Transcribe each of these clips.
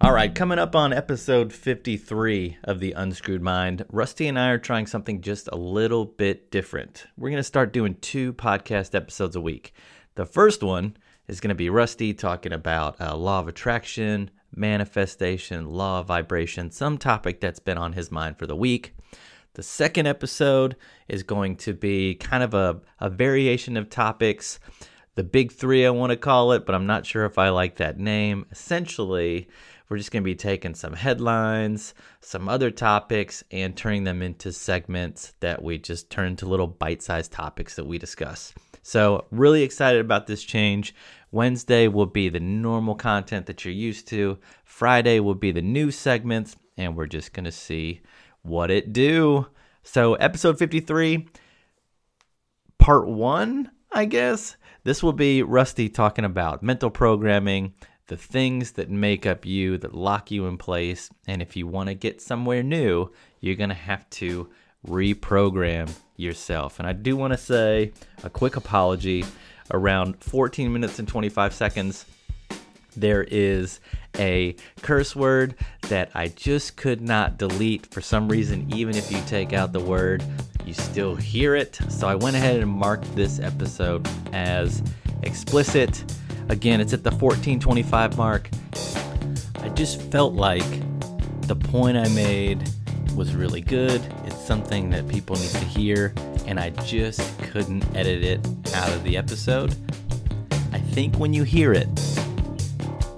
All right, coming up on episode 53 of The Unscrewed Mind, Rusty and I are trying something just a little bit different. We're going to start doing two podcast episodes a week. The first one is going to be Rusty talking about uh, law of attraction, manifestation, law of vibration, some topic that's been on his mind for the week. The second episode is going to be kind of a, a variation of topics. The big three, I want to call it, but I'm not sure if I like that name. Essentially, we're just going to be taking some headlines, some other topics, and turning them into segments that we just turn into little bite sized topics that we discuss. So, really excited about this change. Wednesday will be the normal content that you're used to, Friday will be the new segments, and we're just going to see what it do. So, episode 53, part one, I guess. This will be Rusty talking about mental programming, the things that make up you, that lock you in place. And if you want to get somewhere new, you're going to have to reprogram yourself. And I do want to say a quick apology around 14 minutes and 25 seconds. There is a curse word that I just could not delete for some reason, even if you take out the word, you still hear it. So I went ahead and marked this episode as explicit. Again, it's at the 1425 mark. I just felt like the point I made was really good. It's something that people need to hear, and I just couldn't edit it out of the episode. I think when you hear it,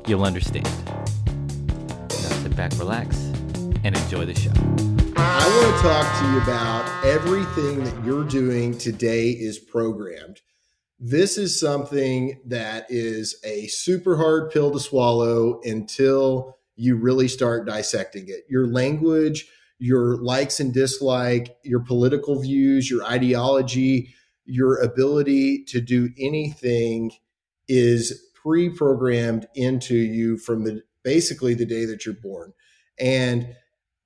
you'll understand. Now sit back, relax, and enjoy the show. I want to talk to you about everything that you're doing today is programmed. This is something that is a super hard pill to swallow until you really start dissecting it. Your language, your likes and dislike, your political views, your ideology, your ability to do anything is pre-programmed into you from the basically the day that you're born. And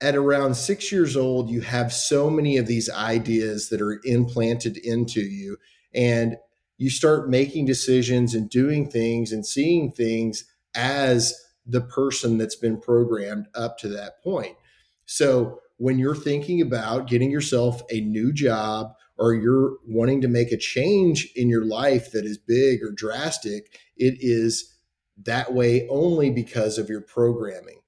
at around 6 years old you have so many of these ideas that are implanted into you and you start making decisions and doing things and seeing things as the person that's been programmed up to that point. So when you're thinking about getting yourself a new job or you're wanting to make a change in your life that is big or drastic, it is that way only because of your programming.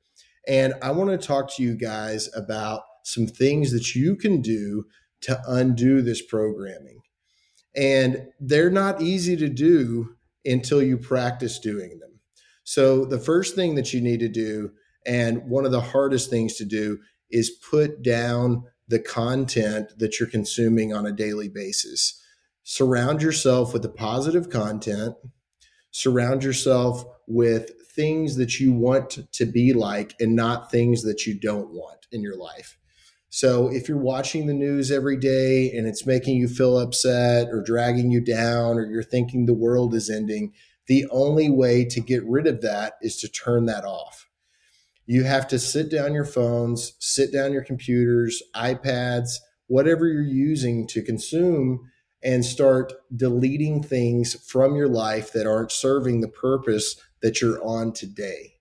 And I want to talk to you guys about some things that you can do to undo this programming. And they're not easy to do until you practice doing them. So, the first thing that you need to do, and one of the hardest things to do, is put down the content that you're consuming on a daily basis. Surround yourself with the positive content, surround yourself with things that you want to be like and not things that you don't want in your life. So if you're watching the news every day and it's making you feel upset or dragging you down or you're thinking the world is ending, the only way to get rid of that is to turn that off. You have to sit down your phones, sit down your computers, iPads, whatever you're using to consume and start deleting things from your life that aren't serving the purpose that you're on today.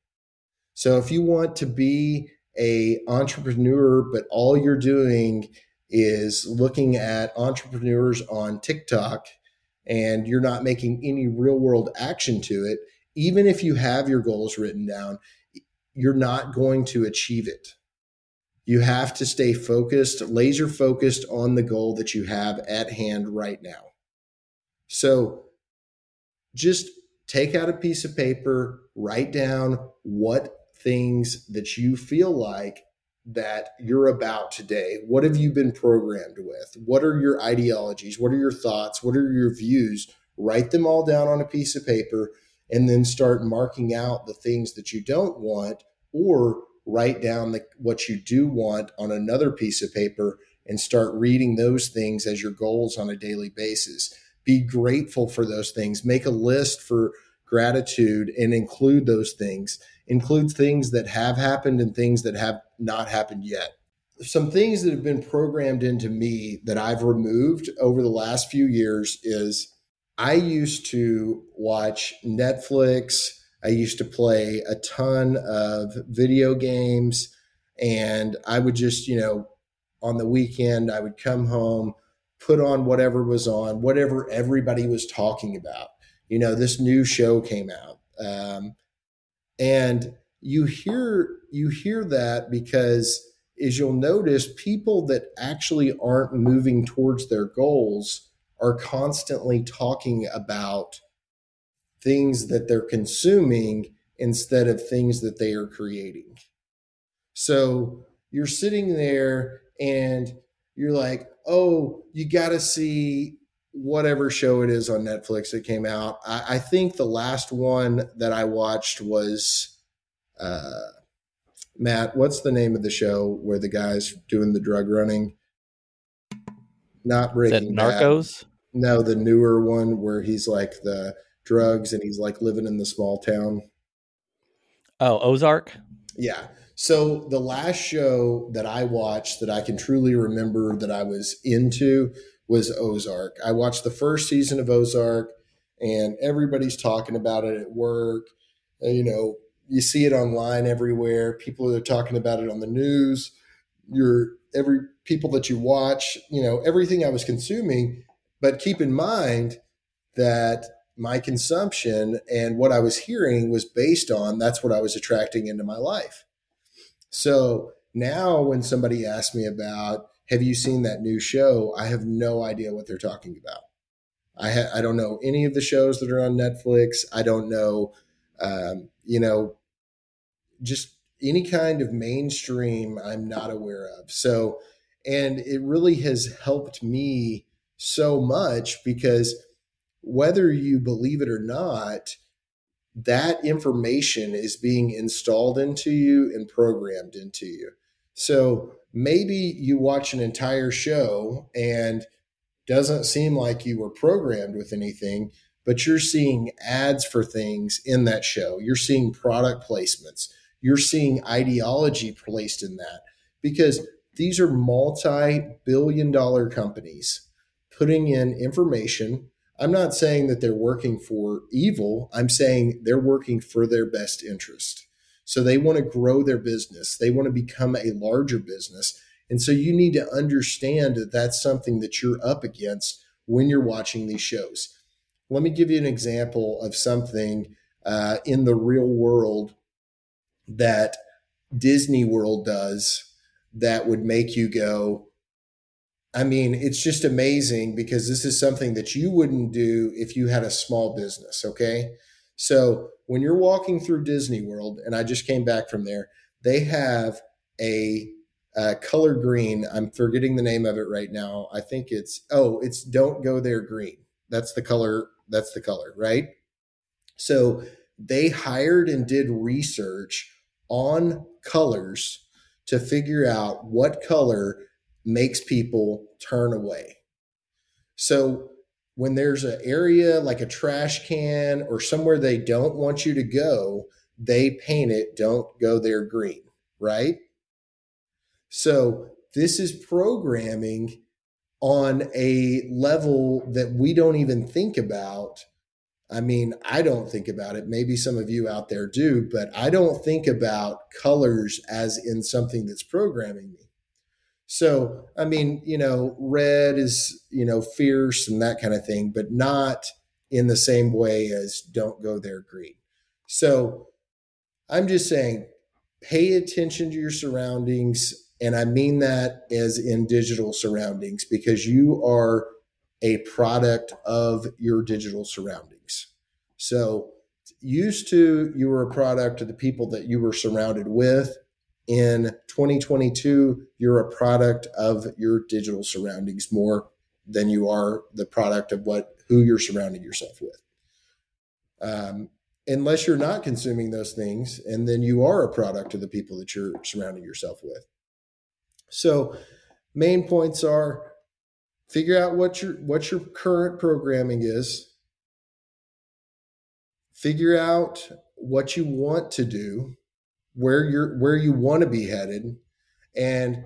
So if you want to be a entrepreneur but all you're doing is looking at entrepreneurs on TikTok and you're not making any real world action to it, even if you have your goals written down, you're not going to achieve it. You have to stay focused, laser focused on the goal that you have at hand right now. So just take out a piece of paper, write down what things that you feel like that you're about today. What have you been programmed with? What are your ideologies? What are your thoughts? What are your views? Write them all down on a piece of paper and then start marking out the things that you don't want or write down the, what you do want on another piece of paper and start reading those things as your goals on a daily basis. Be grateful for those things. Make a list for gratitude and include those things. Include things that have happened and things that have not happened yet. Some things that have been programmed into me that I've removed over the last few years is I used to watch Netflix, I used to play a ton of video games, and I would just, you know, on the weekend, I would come home, put on whatever was on, whatever everybody was talking about. You know, this new show came out. Um, and you hear you hear that because is you'll notice people that actually aren't moving towards their goals are constantly talking about things that they're consuming instead of things that they are creating. So you're sitting there and you're like, oh, you got to see whatever show it is on Netflix that came out. I, I think the last one that I watched was uh, Matt. What's the name of the show where the guy's doing the drug running? Not Breaking that Narcos. Bad. No, the newer one where he's like the drugs and he's like living in the small town. Oh, Ozark. Yeah. So the last show that I watched that I can truly remember that I was into was Ozark. I watched the first season of Ozark and everybody's talking about it at work. You know, you see it online everywhere. People are talking about it on the news. Your every people that you watch, you know, everything I was consuming. But keep in mind that my consumption and what I was hearing was based on that's what I was attracting into my life. So now when somebody asks me about, have you seen that new show? I have no idea what they're talking about. I ha- I don't know any of the shows that are on Netflix. I don't know, um, you know, just any kind of mainstream. I'm not aware of. So, and it really has helped me so much because whether you believe it or not, that information is being installed into you and programmed into you. So maybe you watch an entire show and doesn't seem like you were programmed with anything, but you're seeing ads for things in that show. You're seeing product placements. You're seeing ideology placed in that because these are multi billion dollar companies putting in information I'm not saying that they're working for evil. I'm saying they're working for their best interest. So they want to grow their business, they want to become a larger business. And so you need to understand that that's something that you're up against when you're watching these shows. Let me give you an example of something uh, in the real world that Disney World does that would make you go, I mean, it's just amazing because this is something that you wouldn't do if you had a small business. Okay. So when you're walking through Disney World, and I just came back from there, they have a, a color green. I'm forgetting the name of it right now. I think it's, oh, it's Don't Go There Green. That's the color. That's the color, right? So they hired and did research on colors to figure out what color makes people turn away. So when there's an area like a trash can or somewhere they don't want you to go, they paint it, don't go there green, right? So this is programming on a level that we don't even think about. I mean, I don't think about it. Maybe some of you out there do, but I don't think about colors as in something that's programming me. So, I mean, you know, red is, you know, fierce and that kind of thing, but not in the same way as don't go there green. So, I'm just saying, pay attention to your surroundings. And I mean that as in digital surroundings because you are a product of your digital surroundings. So, used to, you were a product of the people that you were surrounded with in 2022, you're a product of your digital surroundings more than you are the product of what who you're surrounding yourself with. Um, unless you're not consuming those things, and then you are a product of the people that you're surrounding yourself with. So, main points are figure out what your what your current programming is. Figure out what you want to do where you're where you want to be headed and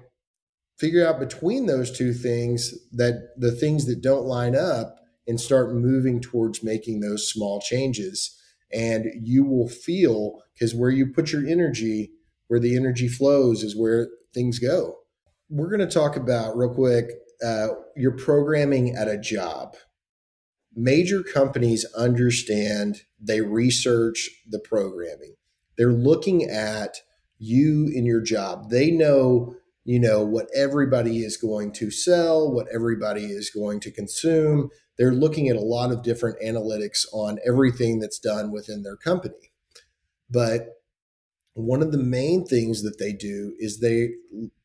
figure out between those two things that the things that don't line up and start moving towards making those small changes and you will feel because where you put your energy, where the energy flows, is where things go. We're going to talk about real quick uh, your programming at a job. Major companies understand, they research the programming. They're looking at you in your job. They know, you know, what everybody is going to sell, what everybody is going to consume. They're looking at a lot of different analytics on everything that's done within their company. But one of the main things that they do is they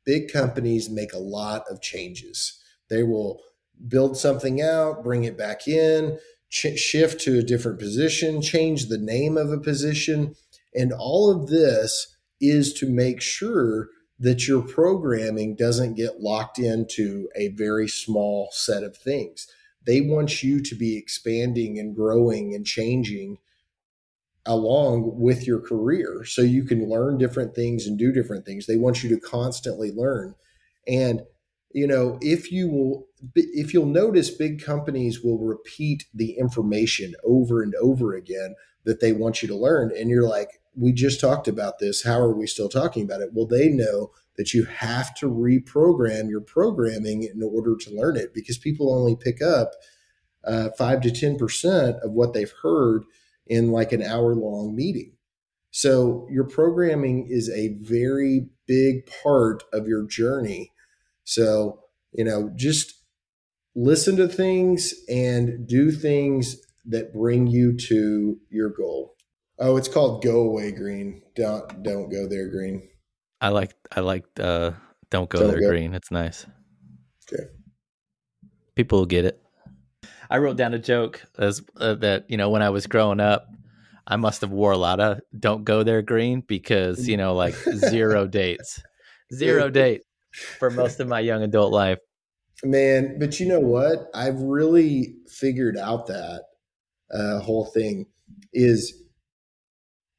big companies make a lot of changes. They will build something out, bring it back in, ch- shift to a different position, change the name of a position, and all of this is to make sure that your programming doesn't get locked into a very small set of things. They want you to be expanding and growing and changing along with your career so you can learn different things and do different things. They want you to constantly learn. And you know, if you will if you'll notice big companies will repeat the information over and over again that they want you to learn and you're like, "We just talked about this. How are we still talking about it?" Well, they know that you have to reprogram your programming in order to learn it because people only pick up uh, 5 to 10% of what they've heard in like an hour long meeting. So your programming is a very big part of your journey. So, you know, just listen to things and do things that bring you to your goal. Oh, it's called go away green. Don't don't go there green. I like I like uh don't go don't there go. green. It's nice. Okay. People will get it. I wrote down a joke as uh, that you know when I was growing up, I must have wore a lot of "Don't go there" green because you know like zero dates, zero dates for most of my young adult life. Man, but you know what? I've really figured out that uh, whole thing is,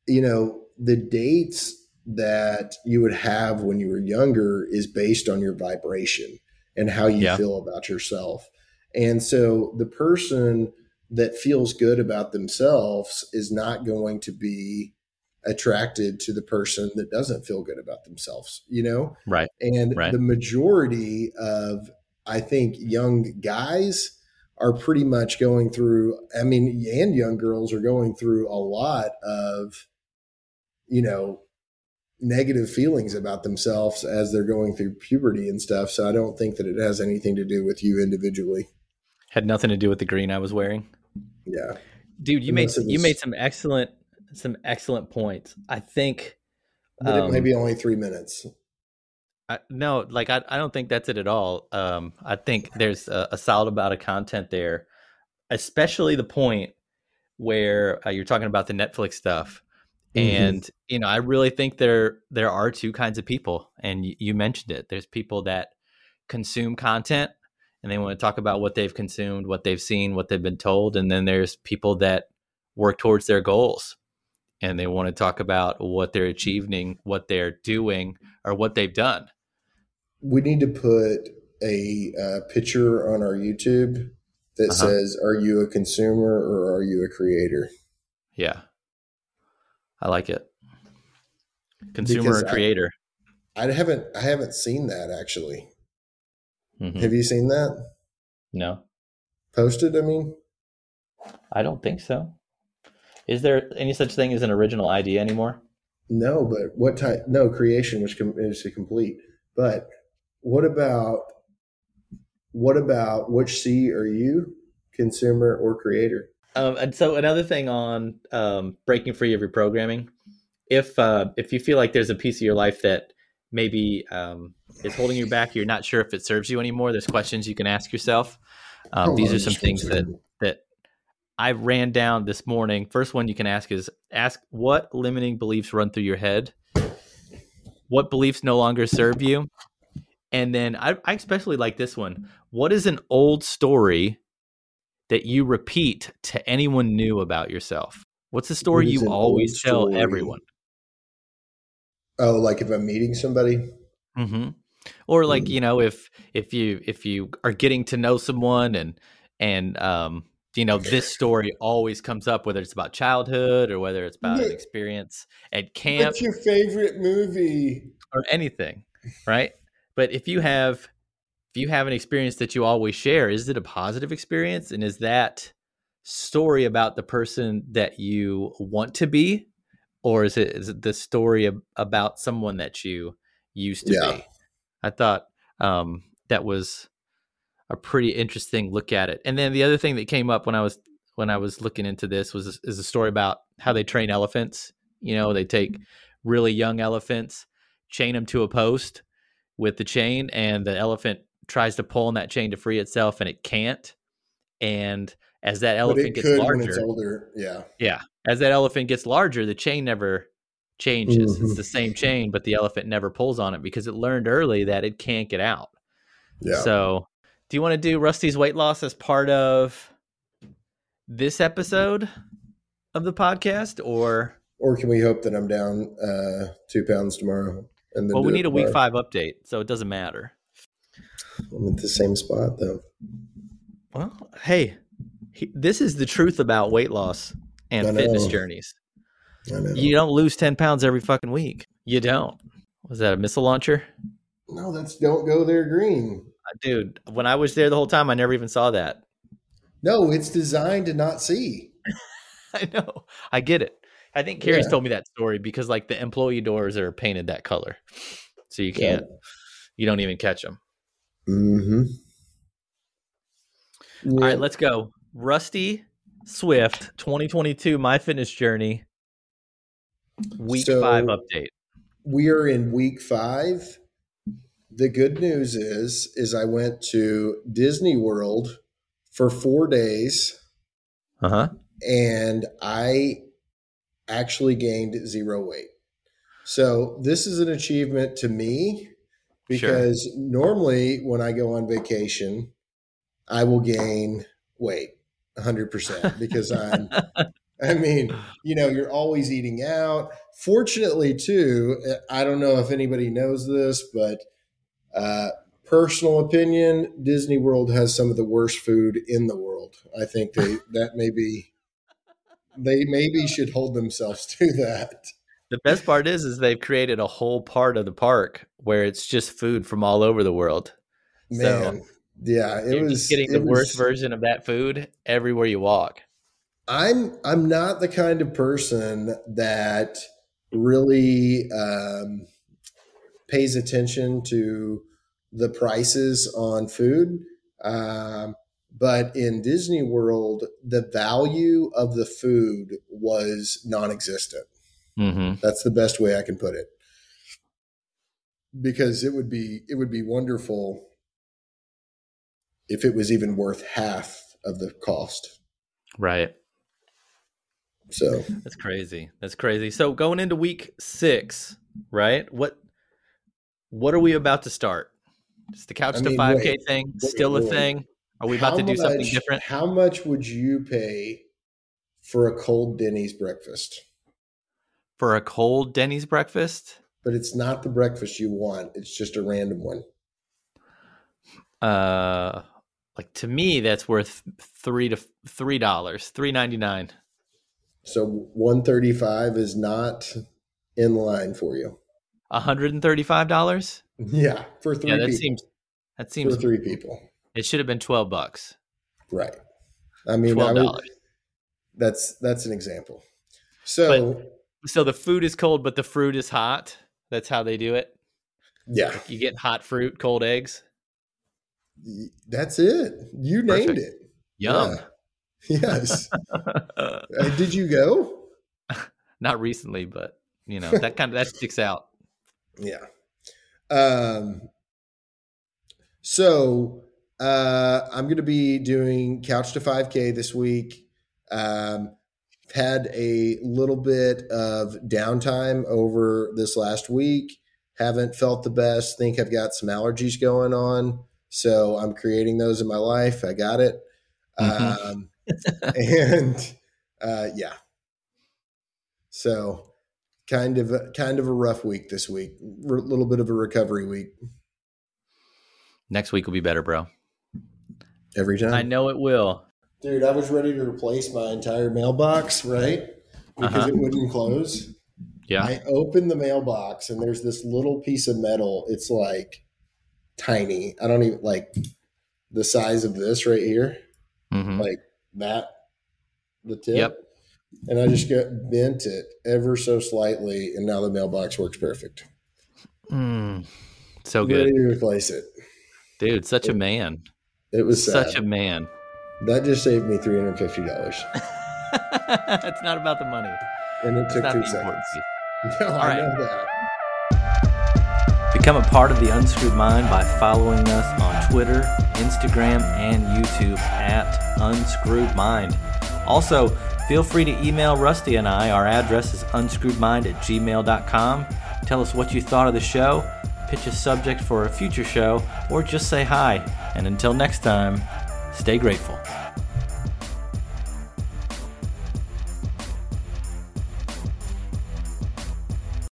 you know, the dates that you would have when you were younger is based on your vibration and how you yeah. feel about yourself. And so the person that feels good about themselves is not going to be attracted to the person that doesn't feel good about themselves, you know? Right. And right. the majority of, I think, young guys are pretty much going through, I mean, and young girls are going through a lot of, you know, negative feelings about themselves as they're going through puberty and stuff. So I don't think that it has anything to do with you individually. Had nothing to do with the green I was wearing. Yeah, dude, you Unless made was, you made some excellent some excellent points. I think, but um, it may be only three minutes. I, no, like I, I don't think that's it at all. Um, I think there's a, a solid amount of content there, especially the point where uh, you're talking about the Netflix stuff. Mm-hmm. And you know, I really think there there are two kinds of people, and you, you mentioned it. There's people that consume content and they want to talk about what they've consumed, what they've seen, what they've been told. And then there's people that work towards their goals and they want to talk about what they're achieving, what they're doing, or what they've done. We need to put a uh, picture on our YouTube that uh-huh. says, Are you a consumer or are you a creator? Yeah. I like it. Consumer because or creator. I, I haven't I haven't seen that actually. Mm-hmm. Have you seen that? No. Posted, I mean? I don't think so. Is there any such thing as an original idea anymore? No, but what type? No, creation, which is to complete. But what about what about which C are you, consumer or creator? Um, and so another thing on um, breaking free of your programming, if uh, if you feel like there's a piece of your life that maybe um, is holding you back. You're not sure if it serves you anymore. There's questions you can ask yourself. Um, these are some things that that I ran down this morning. First one you can ask is ask what limiting beliefs run through your head. What beliefs no longer serve you? And then I, I especially like this one. What is an old story that you repeat to anyone new about yourself? What's the story you always tell everyone? Oh, like if I'm meeting somebody. Mm-hmm. Or like mm. you know, if if you if you are getting to know someone and and um you know, this story always comes up, whether it's about childhood or whether it's about an experience at camp What's your favorite movie? or anything, right? But if you have if you have an experience that you always share, is it a positive experience? And is that story about the person that you want to be? Or is it is it the story ab- about someone that you used to Yeah. be? I thought um, that was a pretty interesting look at it. And then the other thing that came up when I was when I was looking into this was is a story about how they train elephants. You know, they take really young elephants, chain them to a post with the chain, and the elephant tries to pull on that chain to free itself, and it can't. And as that elephant gets could when it's larger, older. Yeah. yeah, as that elephant gets larger, the chain never changes. Mhm. It's the same chain, but the elephant never pulls on it because it learned early that it can't get out. Yeah. So, do you want to do Rusty's weight loss as part of this episode of the podcast, or or can we hope that I'm down uh, two pounds tomorrow? And well, we need a week five update, so it doesn't matter. I'm at the same spot though. Well, hey, he, this is the truth about weight loss and fitness journeys. I know. You don't lose ten pounds every fucking week. You don't. Was that a missile launcher? No, that's don't go there green. Uh, Dude, when I was there the whole time, I never even saw that. No, it's designed to not see. I know. I get it. I think Carrie's Yeah. told me that story because like the employee doors are painted that color, so you can't, you don't even catch them. Mm-hmm. All right, let's go. Rusty Swift, 2022, My Fitness Journey, week So- five update. we are in week five. The good news is, is I went to Disney World for four days Uh huh. and I actually gained zero weight. So this is an achievement to me Sure. because normally when I go on vacation, I will gain weight 100% because I'm I mean, you know, you're always eating out. Fortunately, too, I don't know if anybody knows this, but uh, personal opinion, Disney World has some of the worst food in the world. I think they that maybe they maybe should hold themselves to that. The best part is, is they've created a whole part of the park where it's just food from all over the world. Man, yeah, it You're was just getting the worst version of that food everywhere you walk. I'm I'm not the kind of person that really um, pays attention to the prices on food. Um, but in Disney World, the value of the food was non-existent. Mm-hmm. That's the best way I can put it. Because it would be it would be wonderful if it was even worth half of the cost. Right. So That's crazy. That's crazy. So going into week six, right? What what are we about to start? Is the couch I to five K thing wait, still a wait. thing? Are we about How to do something different? How much would you pay for a cold Denny's breakfast? For a cold Denny's breakfast? But it's not the breakfast you want. It's just a random one. Uh like to me that's worth three to three dollars, three ninety nine. So 135 is not in line for you. hundred and thirty five dollars? Yeah, for three Yeah, that people. seems that seems for three people. It should have been twelve bucks. Right. I mean, Twelve dollars. that's that's an example. So So the food is cold, but the fruit is hot. That's how they do it. yeah, You get hot fruit, cold eggs. that's it. You named it. Yum. Yeah. Yes. Uh, did you go? Not recently, but you know that kind of that sticks out. Yeah. Um, so uh, I'm going to be doing Couch to 5K this week. Um, had a little bit of downtime over this last week. Haven't felt the best. Think I've got some allergies going on. So I'm creating those in my life. I got it. Mhm. Um, and uh, yeah. So kind of kind of a rough week this week. A little bit of a recovery week Next week will be better, bro. Every time. I know it will. Dude, I was ready to replace my entire mailbox, right? Because Uh-huh. it wouldn't close. Yeah. I opened the mailbox and there's this little piece of metal. It's like tiny. I don't even like the size of this right here, hmm like that, the tip. Yep. And I just got bent it ever so slightly, and now the mailbox works perfect. Mm. So Ready good, to replace it. dude. Such a man. It was sad. Such a man. that just saved me three hundred fifty dollars, it's not about the money. and it It's took two seconds. No, All I right. know that. Become a part of the Unscrewed Mind by following us on Twitter, Instagram, and YouTube at Unscrewed Mind. Also, feel free to email Rusty and I. Our address is unscrewedmind at gmail.com. Tell us what you thought of the show, pitch a subject for a future show, or just say hi. And until next time, stay grateful.